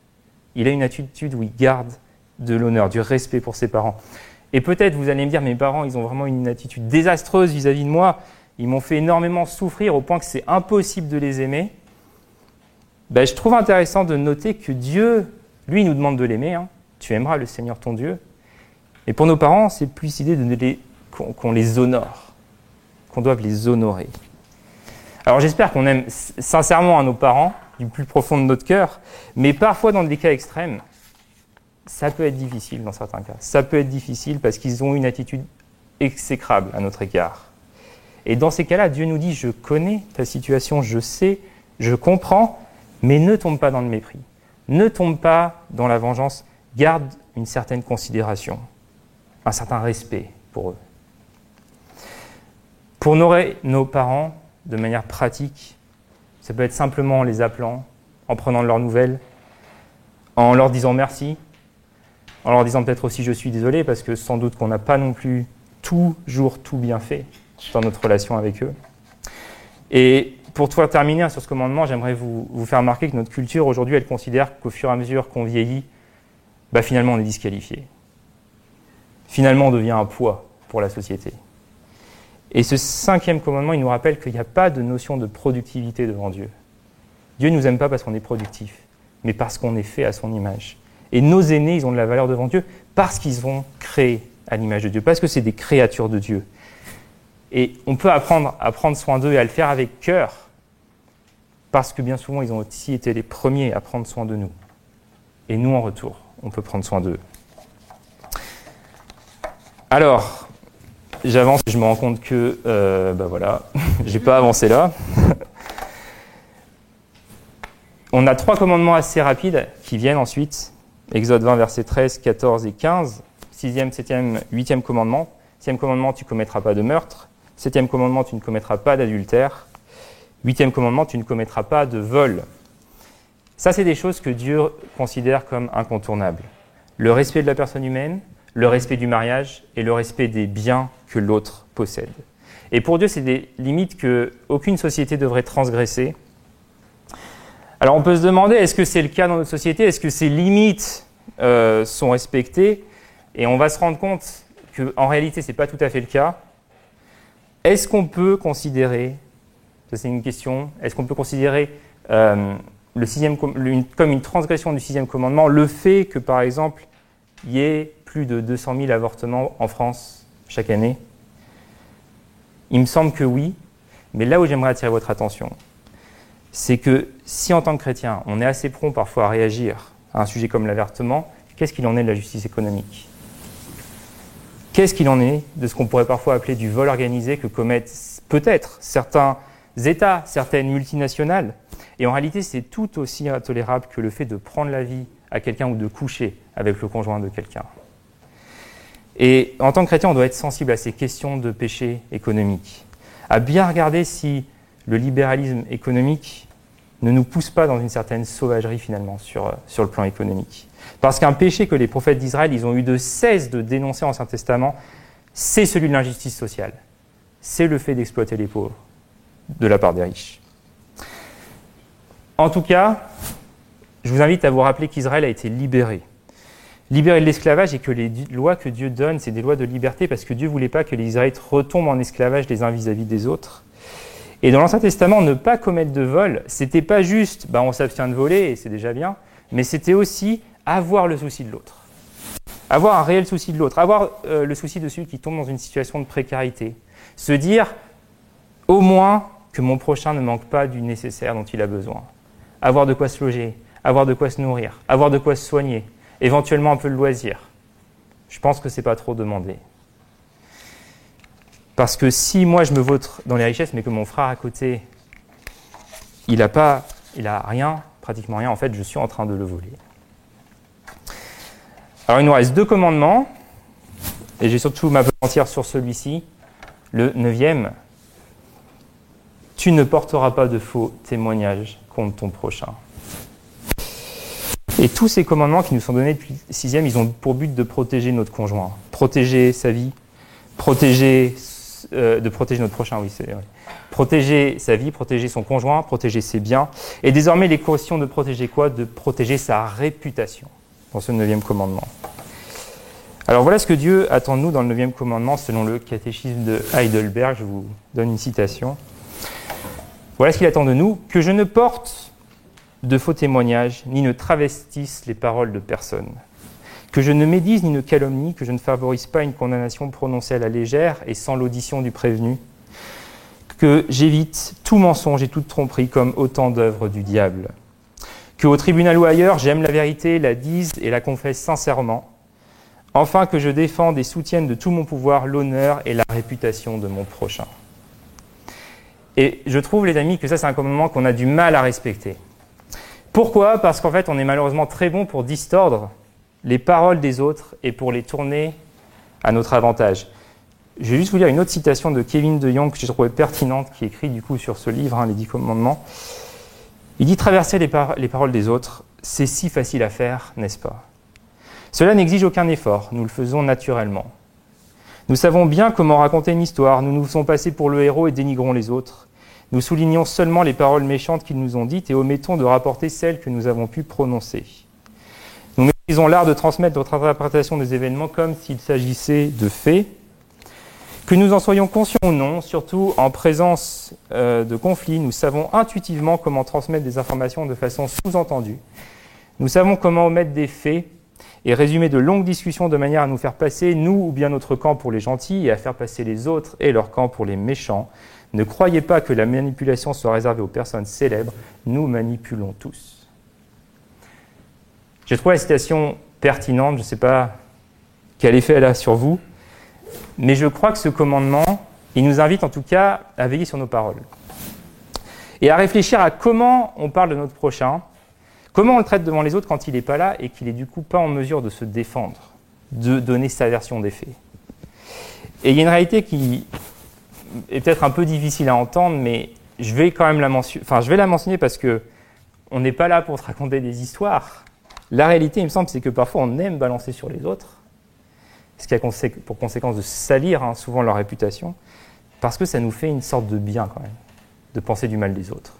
Il a une attitude où il garde de l'honneur, du respect pour ses parents. Et peut-être vous allez me dire, mes parents, ils ont vraiment une attitude désastreuse vis-à-vis de moi. Ils m'ont fait énormément souffrir au point que c'est impossible de les aimer. Ben, je trouve intéressant de noter que Dieu, lui, nous demande de l'aimer. Hein. Tu aimeras le Seigneur ton Dieu. Et pour nos parents, c'est plus l'idée qu'on les honore, qu'on doive les honorer. Alors j'espère qu'on aime sincèrement à nos parents, du plus profond de notre cœur, mais parfois dans des cas extrêmes, ça peut être difficile dans certains cas. Ça peut être difficile parce qu'ils ont une attitude exécrable à notre égard. Et dans ces cas-là, Dieu nous dit, je connais ta situation, je sais, je comprends, mais ne tombe pas dans le mépris. Ne tombe pas dans la vengeance. Garde une certaine considération, un certain respect pour eux. Pour honorer nos parents, de manière pratique. Ça peut être simplement en les appelant, en prenant de leurs nouvelles, en leur disant merci, en leur disant peut-être aussi je suis désolé, parce que sans doute qu'on n'a pas non plus toujours tout bien fait dans notre relation avec eux. Et pour terminer sur ce commandement, j'aimerais vous, vous, faire remarquer que notre culture aujourd'hui, elle considère qu'au fur et à mesure qu'on vieillit, bah, finalement on est disqualifié. Finalement on devient un poids pour la société. Et ce cinquième commandement, il nous rappelle qu'il n'y a pas de notion de productivité devant Dieu. Dieu ne nous aime pas parce qu'on est productif, mais parce qu'on est fait à son image. Et nos aînés, ils ont de la valeur devant Dieu parce qu'ils sont créés à l'image de Dieu, parce que c'est des créatures de Dieu. Et on peut apprendre à prendre soin d'eux et à le faire avec cœur, parce que bien souvent, ils ont aussi été les premiers à prendre soin de nous. Et nous, en retour, on peut prendre soin d'eux. Alors, j'avance et je me rends compte que, bah voilà, j'ai pas avancé là. On a trois commandements assez rapides qui viennent ensuite. Exode 20, versets 13, 14 et 15. Sixième, septième, huitième commandement. Sixième commandement, tu commettras pas de meurtre. Septième commandement, tu ne commettras pas d'adultère. Huitième commandement, tu ne commettras pas de vol. Ça, c'est des choses que Dieu considère comme incontournables. Le respect de la personne humaine, le respect du mariage et le respect des biens que l'autre possède. Et pour Dieu, c'est des limites qu'aucune société devrait transgresser. Alors on peut se demander, est-ce que c'est le cas dans notre société? Est-ce que ces limites euh, sont respectées? Et on va se rendre compte qu'en réalité, ce n'est pas tout à fait le cas. Est-ce qu'on peut considérer, ça c'est une question, est-ce qu'on peut considérer euh, comme une transgression du sixième commandement le fait que, par exemple, il y ait plus de 200 000 avortements en France chaque année. Il me semble que oui, mais là où j'aimerais attirer votre attention, c'est que si en tant que chrétien, on est assez prompt parfois à réagir à un sujet comme l'avertement, qu'est-ce qu'il en est de la justice économique? Qu'est-ce qu'il en est de ce qu'on pourrait parfois appeler du vol organisé que commettent peut-être certains États, certaines multinationales? Et en réalité, c'est tout aussi intolérable que le fait de prendre la vie à quelqu'un ou de coucher avec le conjoint de quelqu'un. Et en tant que chrétien, on doit être sensible à ces questions de péché économique, à bien regarder si le libéralisme économique ne nous pousse pas dans une certaine sauvagerie finalement sur, le plan économique. Parce qu'un péché que les prophètes d'Israël, ils ont eu de cesse de dénoncer en Saint Testament, c'est celui de l'injustice sociale. C'est le fait d'exploiter les pauvres de la part des riches. En tout cas, je vous invite à vous rappeler qu'Israël a été libéré. Libéré de l'esclavage et que les lois que Dieu donne, c'est des lois de liberté parce que Dieu voulait pas que les Israélites retombent en esclavage les uns vis-à-vis des autres. Et dans l'Ancien Testament, ne pas commettre de vol, c'était pas juste, bah, on s'abstient de voler et c'est déjà bien, mais c'était aussi avoir le souci de l'autre. Avoir un réel souci de l'autre, avoir euh, le souci de celui qui tombe dans une situation de précarité. Se dire, au moins, que mon prochain ne manque pas du nécessaire dont il a besoin. Avoir de quoi se loger, avoir de quoi se nourrir, avoir de quoi se soigner, éventuellement un peu de loisir. Je pense que ce n'est pas trop demandé. Parce que si moi je me vautre dans les richesses, mais que mon frère à côté, il n'a pas, il a rien, pratiquement rien, en fait, je suis en train de le voler. Alors il nous reste deux commandements, et j'ai surtout m'apesantir sur celui-ci, le neuvième. Tu ne porteras pas de faux témoignages contre ton prochain. Et tous ces commandements qui nous sont donnés depuis le sixième, ils ont pour but de protéger notre conjoint, protéger sa vie, protéger, euh, de protéger notre prochain, oui, c'est vrai. Protéger sa vie, protéger son conjoint, protéger ses biens. Et désormais, les questions de protéger quoi? De protéger sa réputation dans ce neuvième commandement. Alors voilà ce que Dieu attend de nous dans le neuvième commandement selon le catéchisme de Heidelberg. Je vous donne une citation. Voilà ce qu'il attend de nous, que je ne porte de faux témoignages, ni ne travestisse les paroles de personne, que je ne médise ni ne calomnie, que je ne favorise pas une condamnation prononcée à la légère et sans l'audition du prévenu, que j'évite tout mensonge et toute tromperie comme autant d'œuvres du diable, que au tribunal ou ailleurs, j'aime la vérité, la dise et la confesse sincèrement. Enfin, que je défende et soutienne de tout mon pouvoir l'honneur et la réputation de mon prochain. Et je trouve, les amis, que ça, c'est un commandement qu'on a du mal à respecter. Pourquoi Parce qu'en fait, on est malheureusement très bon pour distordre les paroles des autres et pour les tourner à notre avantage. Je vais juste vous lire une autre citation de Kevin de Jong que j'ai trouvé pertinente, qui écrit du coup sur ce livre, hein, Les Dix Commandements. Il dit Traverser les, les paroles des autres, c'est si facile à faire, n'est-ce pas? Cela n'exige aucun effort, nous le faisons naturellement. Nous savons bien comment raconter une histoire, nous nous faisons passer pour le héros et dénigrons les autres. Nous soulignons seulement les paroles méchantes qu'ils nous ont dites et omettons de rapporter celles que nous avons pu prononcer. Nous maîtrisons l'art de transmettre notre interprétation des événements comme s'il s'agissait de faits, que nous en soyons conscients ou non, surtout en présence euh, de conflits, nous savons intuitivement comment transmettre des informations de façon sous-entendue. Nous savons comment omettre des faits et résumer de longues discussions de manière à nous faire passer, nous ou bien notre camp pour les gentils, et à faire passer les autres et leur camp pour les méchants. Ne croyez pas que la manipulation soit réservée aux personnes célèbres, nous manipulons tous. J'ai trouvé la citation pertinente, je ne sais pas quel effet elle a sur vous, mais je crois que ce commandement, il nous invite en tout cas à veiller sur nos paroles. Et à réfléchir à comment on parle de notre prochain, comment on le traite devant les autres quand il n'est pas là et qu'il est du coup pas en mesure de se défendre, de donner sa version des faits. Et il y a une réalité qui est peut-être un peu difficile à entendre, mais je vais quand même la mentionner, enfin je vais la mentionner parce que on n'est pas là pour te raconter des histoires. La réalité, il me semble, c'est que parfois on aime balancer sur les autres ce qui a pour conséquence de salir hein, souvent leur réputation, parce que ça nous fait une sorte de bien quand même, de penser du mal des autres.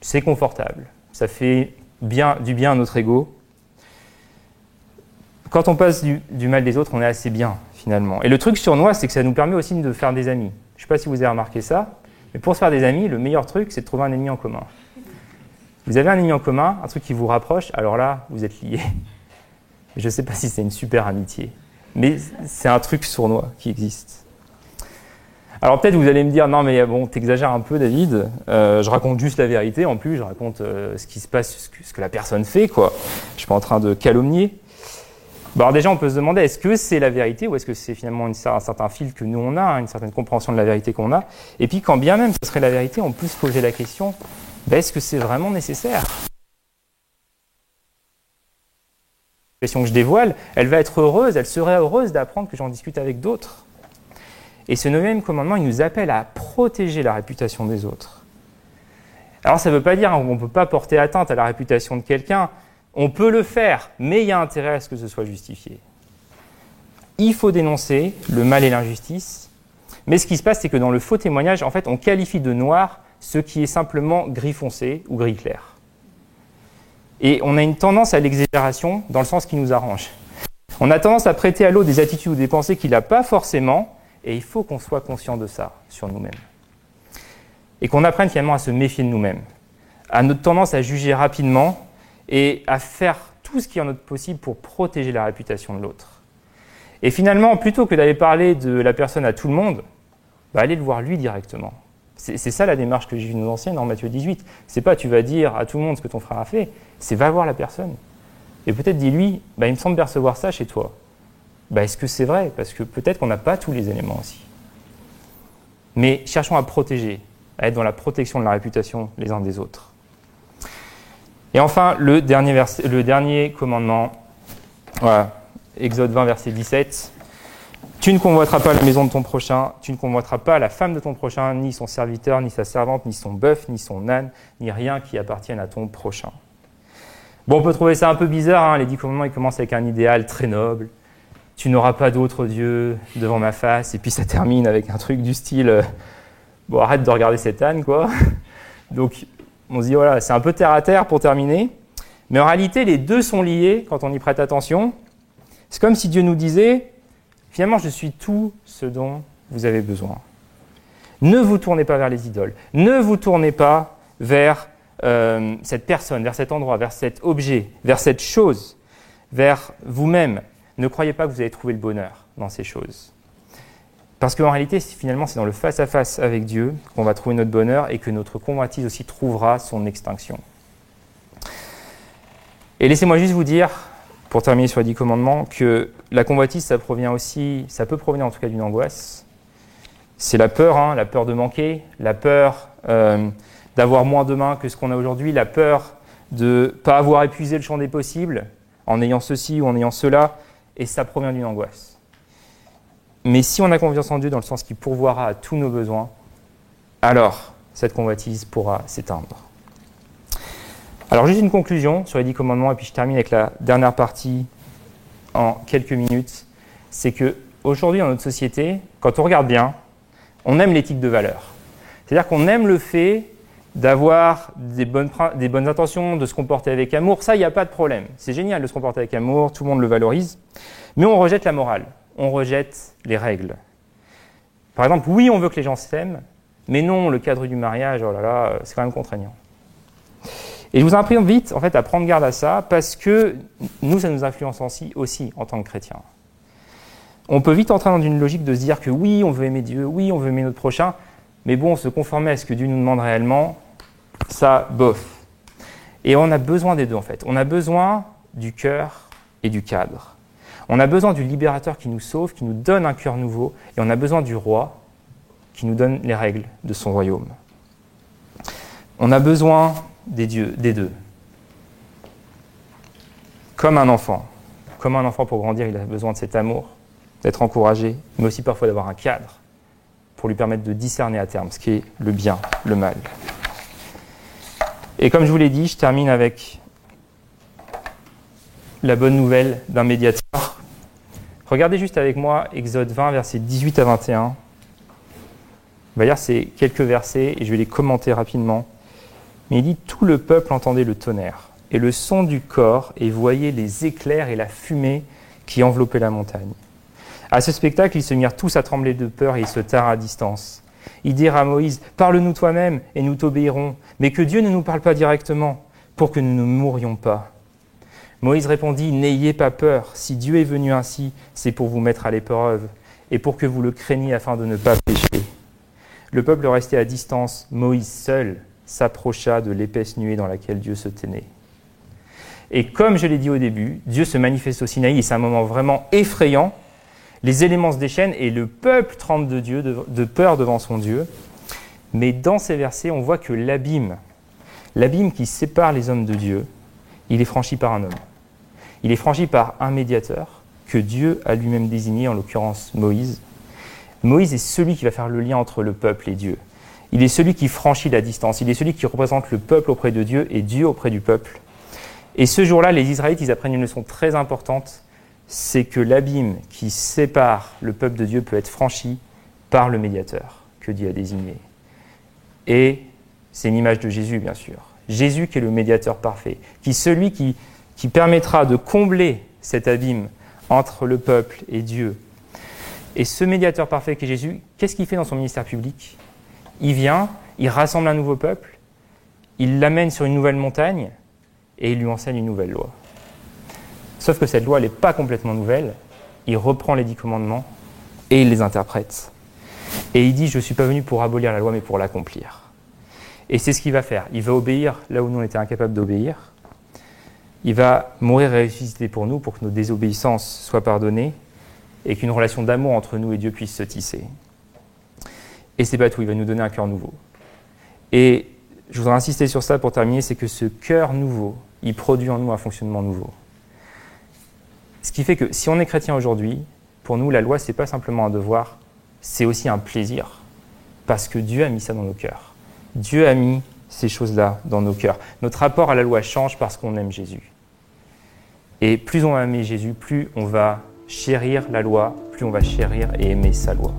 C'est confortable, ça fait du bien à notre ego. Quand on passe du, mal des autres, on est assez bien Et le truc sur nous, c'est que ça nous permet aussi de faire des amis. Je ne sais pas si vous avez remarqué ça, mais pour se faire des amis, le meilleur truc, c'est de trouver un ennemi en commun. Vous avez un ennemi en commun, un truc qui vous rapproche, alors là, vous êtes liés. Je ne sais pas si c'est une super amitié, mais c'est un truc sournois qui existe. Alors peut-être vous allez me dire, non mais bon, t'exagères un peu David, euh, je raconte juste la vérité en plus, je raconte euh, ce qui se passe, ce que, la personne fait, quoi. Je suis pas en train de calomnier. Alors déjà, on peut se demander, est-ce que c'est la vérité ou est-ce que c'est finalement une, un certain fil que nous on a, hein, une certaine compréhension de la vérité qu'on a? Et puis quand bien même ce serait la vérité, on peut se poser la question, ben, est-ce que c'est vraiment nécessaire? La question que je dévoile, elle va être heureuse, elle serait heureuse d'apprendre que j'en discute avec d'autres. Et ce neuvième commandement, il nous appelle à protéger la réputation des autres. Alors ça ne veut pas dire qu'on ne peut pas porter atteinte à la réputation de quelqu'un. On peut le faire, mais il y a intérêt à ce que ce soit justifié. Il faut dénoncer le mal et l'injustice. Mais ce qui se passe, c'est que dans le faux témoignage, en fait, on qualifie de noir ce qui est simplement gris foncé ou gris clair. Et on a une tendance à l'exagération dans le sens qui nous arrange. On a tendance à prêter à l'autre des attitudes ou des pensées qu'il n'a pas forcément, et il faut qu'on soit conscient de ça sur nous-mêmes. Et qu'on apprenne finalement à se méfier de nous-mêmes, à notre tendance à juger rapidement et à faire tout ce qui est en notre possible pour protéger la réputation de l'autre. Et finalement, plutôt que d'aller parler de la personne à tout le monde, bah, allez le voir lui directement. C'est ça la démarche que j'ai vue nous anciennes en Matthieu 18. C'est pas tu vas dire à tout le monde ce que ton frère a fait, c'est va voir la personne. Et peut-être dis-lui, bah, il me semble percevoir ça chez toi. Bah, est-ce que c'est vrai? Parce que peut-être qu'on n'a pas tous les éléments aussi. Mais cherchons à protéger, à être dans la protection de la réputation les uns des autres. Et enfin, le dernier, commandement, voilà, Exode 20, verset 17. Tu ne convoiteras pas la maison de ton prochain, tu ne convoiteras pas la femme de ton prochain, ni son serviteur, ni sa servante, ni son bœuf, ni son âne, ni rien qui appartienne à ton prochain. Bon, on peut trouver ça un peu bizarre, hein, les dix commandements, ils commencent avec un idéal très noble, tu n'auras pas d'autre Dieu devant ma face. Et puis ça termine avec un truc du style, euh, bon, arrête de regarder cette âne, quoi. Donc on se dit, voilà, c'est un peu terre à terre pour terminer. Mais en réalité, les deux sont liés quand on y prête attention. C'est comme si Dieu nous disait, finalement, je suis tout ce dont vous avez besoin. Ne vous tournez pas vers les idoles. Ne vous tournez pas vers euh, cette personne, vers cet endroit, vers cet objet, vers cette chose, vers vous-même. Ne croyez pas que vous allez trouver le bonheur dans ces choses. Parce qu'en réalité, finalement, c'est dans le face-à-face avec Dieu qu'on va trouver notre bonheur et que notre convoitise aussi trouvera son extinction. Et laissez-moi juste vous dire, pour terminer sur les dix commandements, que la convoitise, ça provient aussi, ça peut provenir en tout cas d'une angoisse. C'est la peur, hein, la peur de manquer, la peur euh, d'avoir moins demain que ce qu'on a aujourd'hui, la peur de ne pas avoir épuisé le champ des possibles en ayant ceci ou en ayant cela, et ça provient d'une angoisse. Mais si on a confiance en Dieu dans le sens qu'il pourvoira à tous nos besoins, alors cette convoitise pourra s'éteindre. Alors juste une conclusion sur les dix commandements, et puis je termine avec la dernière partie en quelques minutes. C'est que aujourd'hui dans notre société, quand on regarde bien, on aime l'éthique de valeur. C'est-à-dire qu'on aime le fait d'avoir des bonnes, des bonnes intentions, de se comporter avec amour, ça, il n'y a pas de problème. C'est génial de se comporter avec amour, tout le monde le valorise. Mais on rejette la morale, on rejette les règles. Par exemple, oui, on veut que les gens s'aiment, mais non, le cadre du mariage, oh là là, c'est quand même contraignant. Et je vous invite en fait à prendre garde à ça parce que nous, ça nous influence aussi, aussi en tant que chrétiens. On peut vite entrer dans une logique de se dire que oui, on veut aimer Dieu, oui, on veut aimer notre prochain, mais bon, se conformer à ce que Dieu nous demande réellement, ça, bof. Et on a besoin des deux en fait. On a besoin du cœur et du cadre. On a besoin du libérateur qui nous sauve, qui nous donne un cœur nouveau, et on a besoin du roi qui nous donne les règles de son royaume. On a besoin des, dieux, des deux. Comme un enfant. Comme un enfant pour grandir, il a besoin de cet amour, d'être encouragé, mais aussi parfois d'avoir un cadre pour lui permettre de discerner à terme ce qui est le bien, le mal. Et comme je vous l'ai dit, je termine avec la bonne nouvelle d'un médiateur. Regardez juste avec moi Exode 20, versets 18 à 21. On va lire quelques versets et je vais les commenter rapidement. Mais il dit Tout le peuple entendait le tonnerre et le son du corps et voyait les éclairs et la fumée qui enveloppaient la montagne. À ce spectacle, ils se mirent tous à trembler de peur et ils se tarent à distance. Ils dirent à Moïse, Parle-nous toi-même et nous t'obéirons, mais que Dieu ne nous parle pas directement, pour que nous ne mourions pas. Moïse répondit, N'ayez pas peur, si Dieu est venu ainsi, c'est pour vous mettre à l'épreuve, et pour que vous le craigniez afin de ne pas pécher. Le peuple restait à distance. Moïse seul s'approcha de l'épaisse nuée dans laquelle Dieu se tenait. Et comme je l'ai dit au début, Dieu se manifeste au Sinaï et c'est un moment vraiment effrayant. Les éléments se déchaînent et le peuple tremble de Dieu, de, peur devant son Dieu. Mais dans ces versets, on voit que l'abîme, l'abîme qui sépare les hommes de Dieu, il est franchi par un homme. Il est franchi par un médiateur que Dieu a lui-même désigné, en l'occurrence Moïse. Moïse est celui qui va faire le lien entre le peuple et Dieu. Il est celui qui franchit la distance. Il est celui qui représente le peuple auprès de Dieu et Dieu auprès du peuple. Et ce jour-là, les Israélites, ils apprennent une leçon très importante, c'est que l'abîme qui sépare le peuple de Dieu peut être franchi par le médiateur que Dieu a désigné. Et c'est une image de Jésus, bien sûr. Jésus qui est le médiateur parfait, qui est celui qui, qui permettra de combler cet abîme entre le peuple et Dieu. Et ce médiateur parfait qui est Jésus, qu'est-ce qu'il fait dans son ministère public? Il vient, il rassemble un nouveau peuple, il l'amène sur une nouvelle montagne, et il lui enseigne une nouvelle loi. Sauf que cette loi, n'est pas complètement nouvelle. Il reprend les dix commandements et il les interprète. Et il dit, je ne suis pas venu pour abolir la loi, mais pour l'accomplir. Et c'est ce qu'il va faire. Il va obéir là où nous on était incapables d'obéir. Il va mourir et ressusciter pour nous, pour que nos désobéissances soient pardonnées et qu'une relation d'amour entre nous et Dieu puisse se tisser. Et c'est pas tout, il va nous donner un cœur nouveau. Et je voudrais insister sur ça pour terminer, c'est que ce cœur nouveau, il produit en nous un fonctionnement nouveau. Ce qui fait que si on est chrétien aujourd'hui, pour nous, la loi, ce n'est pas simplement un devoir, c'est aussi un plaisir. Parce que Dieu a mis ça dans nos cœurs. Dieu a mis ces choses-là dans nos cœurs. Notre rapport à la loi change parce qu'on aime Jésus. Et plus on va aimer Jésus, plus on va chérir la loi, plus on va chérir et aimer sa loi.